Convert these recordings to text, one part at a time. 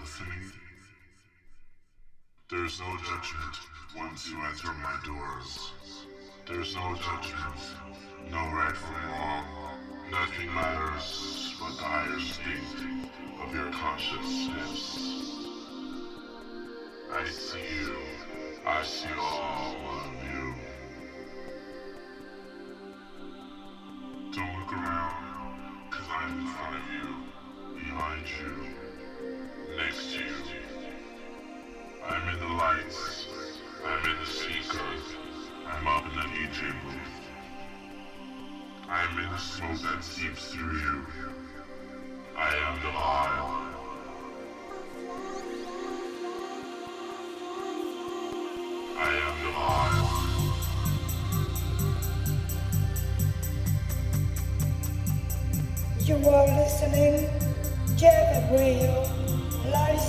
listening? There's no judgment once you enter my doors. There's no judgment, no right from wrong. Nothing matters but the higher state of your consciousness. I see you. I see all of you. Smoke that seeps through you. I am the vibe. I am the vibe. You are listening, Jeff Radio, live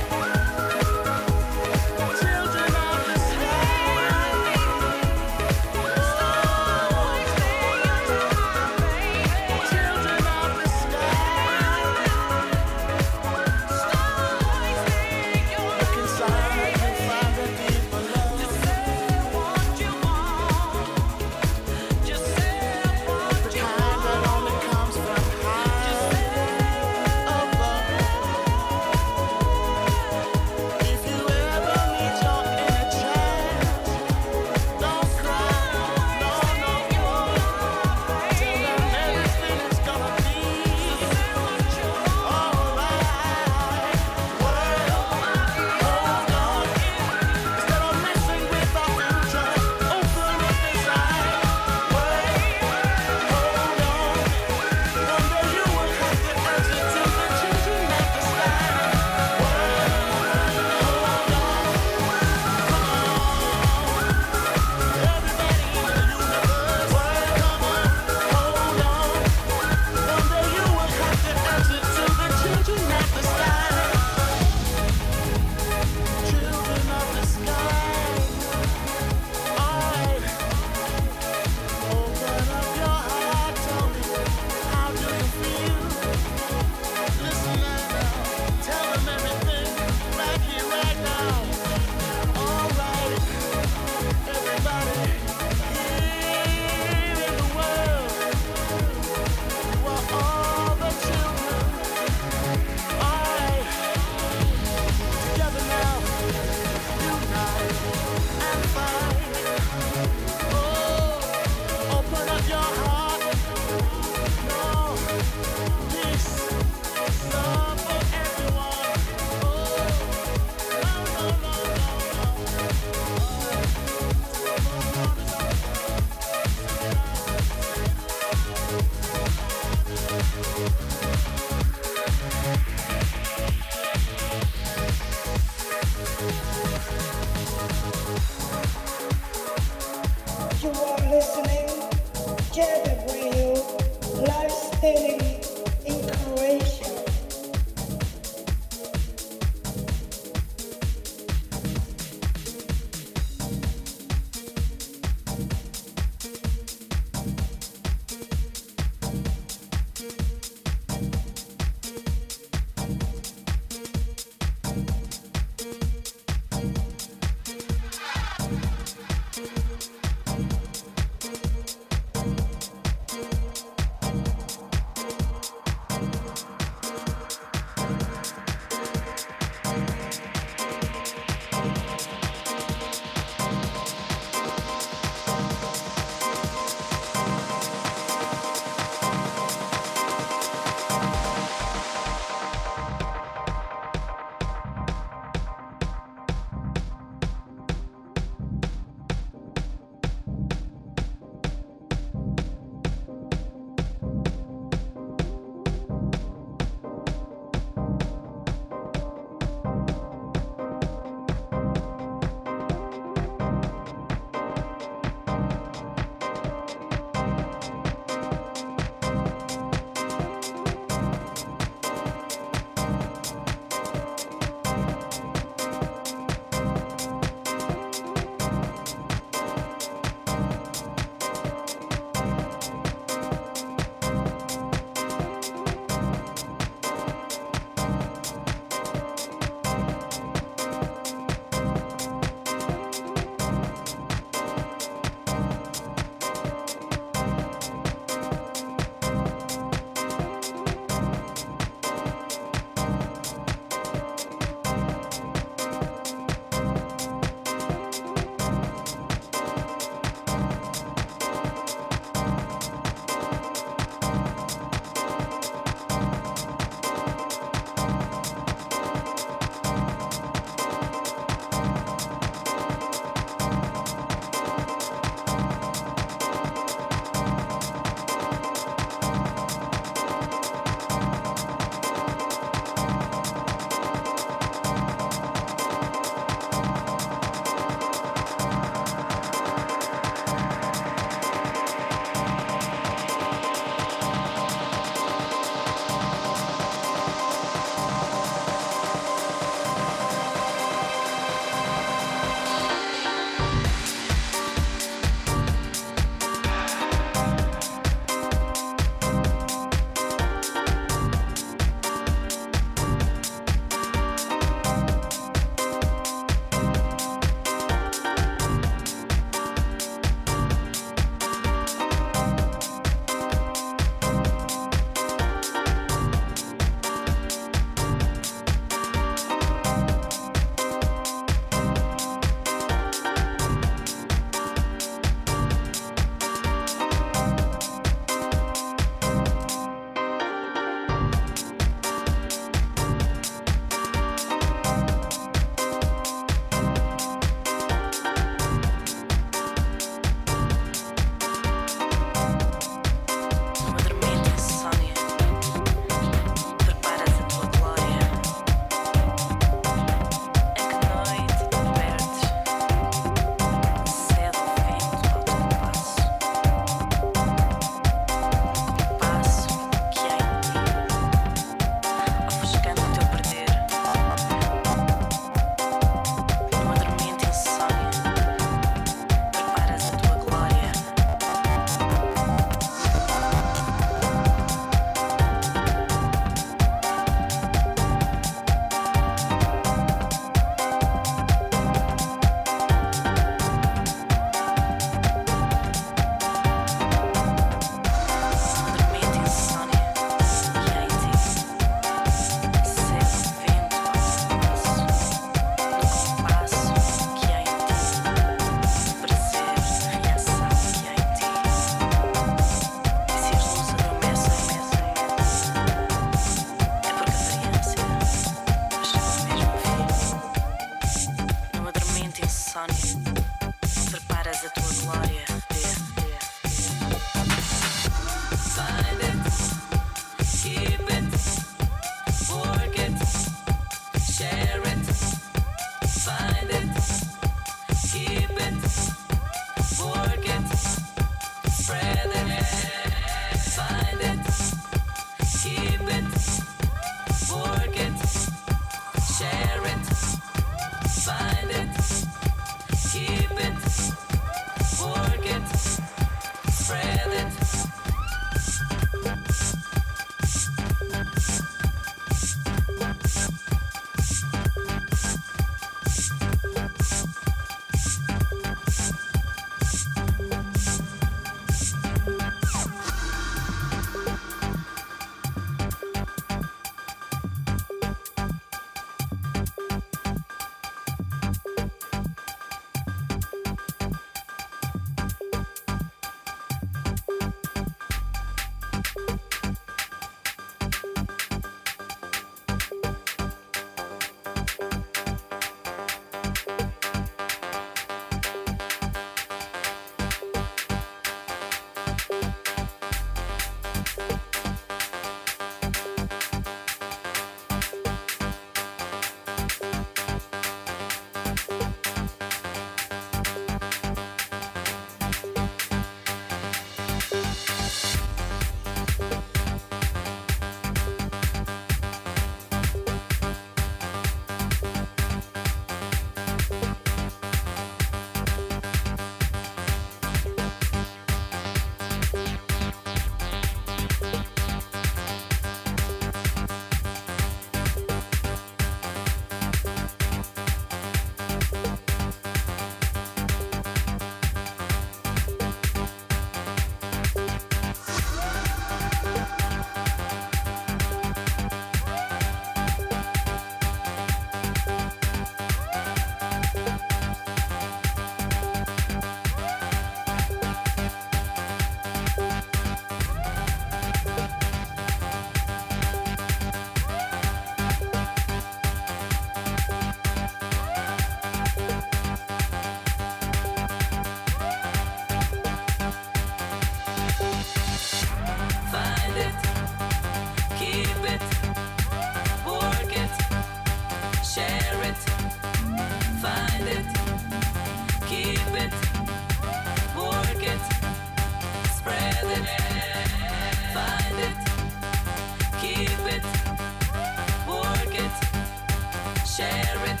share it,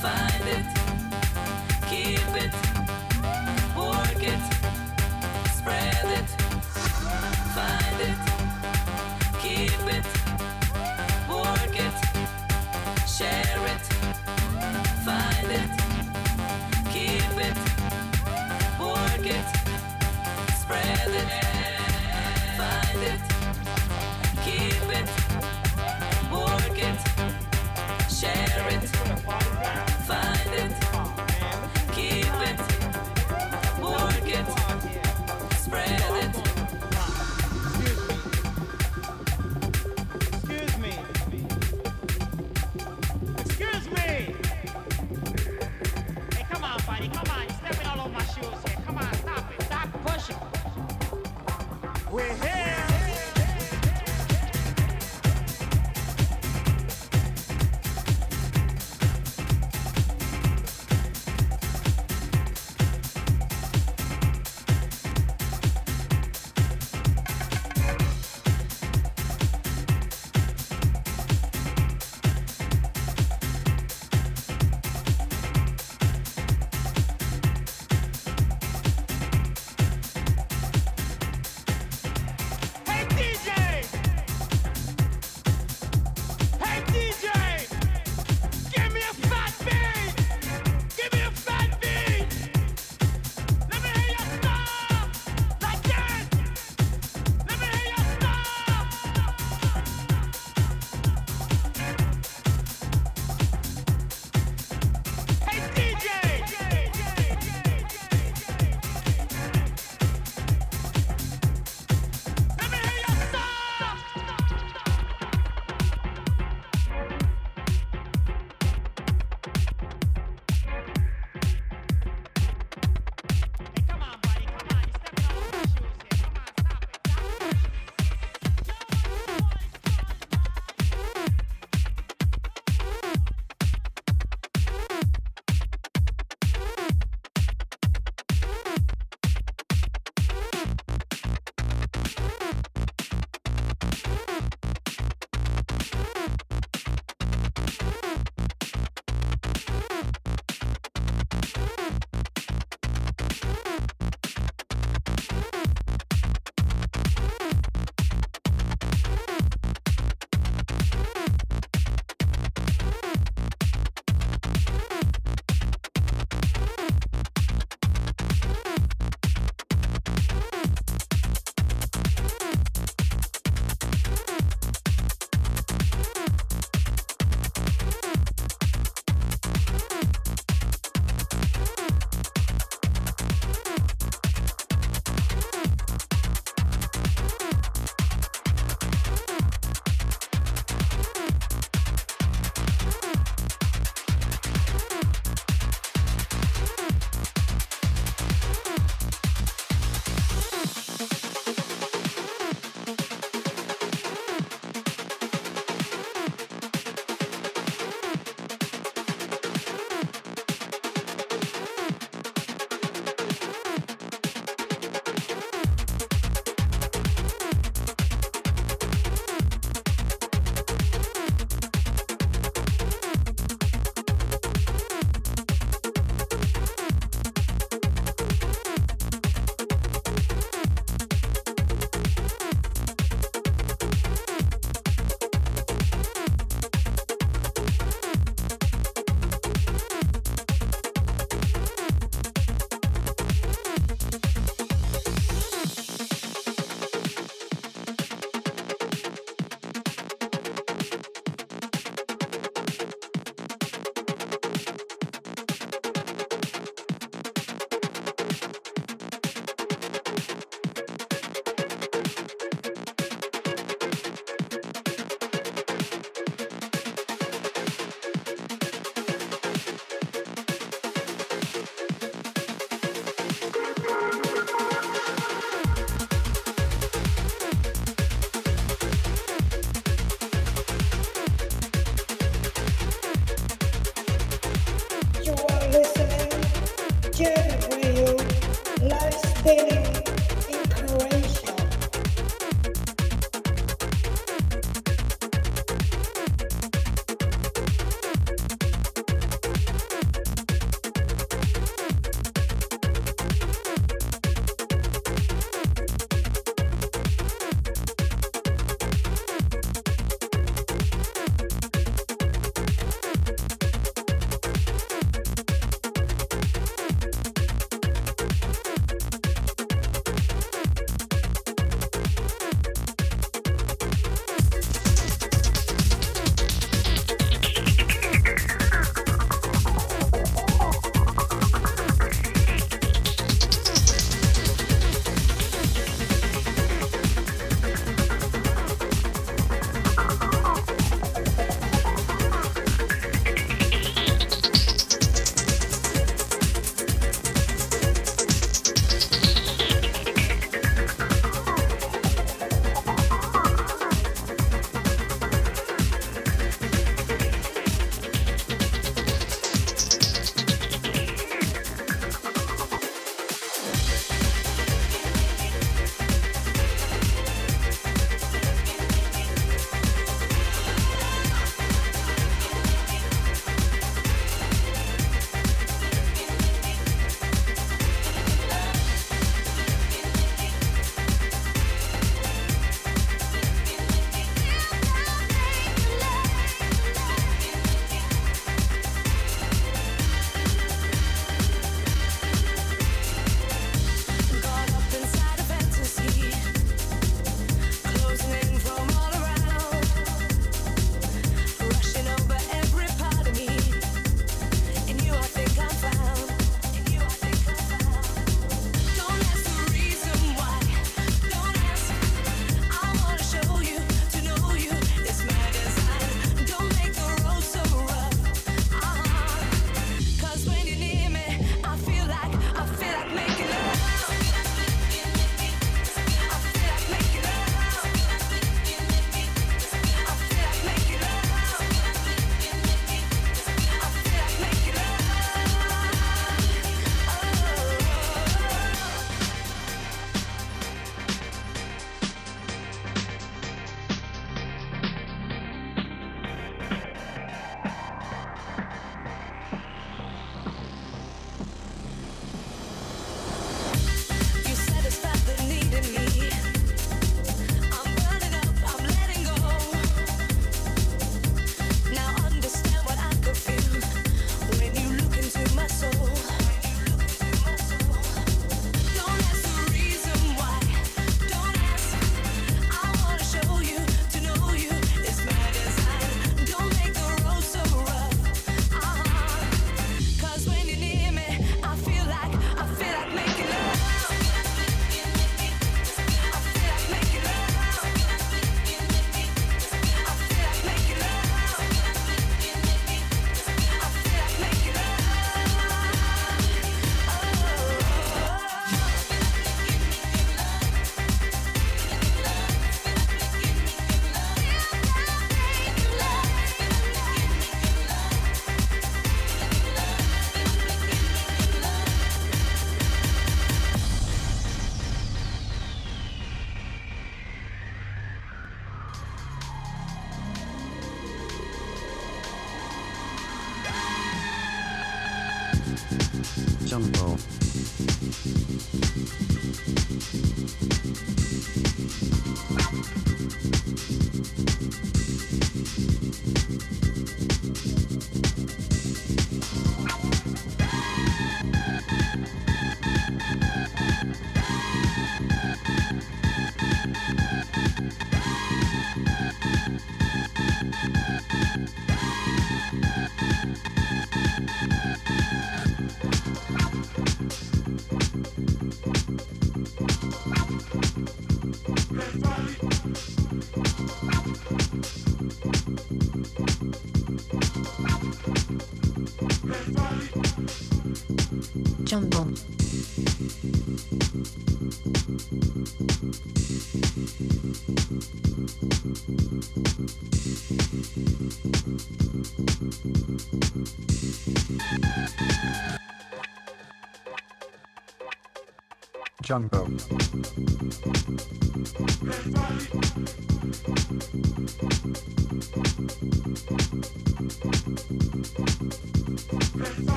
find it.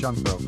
Junko.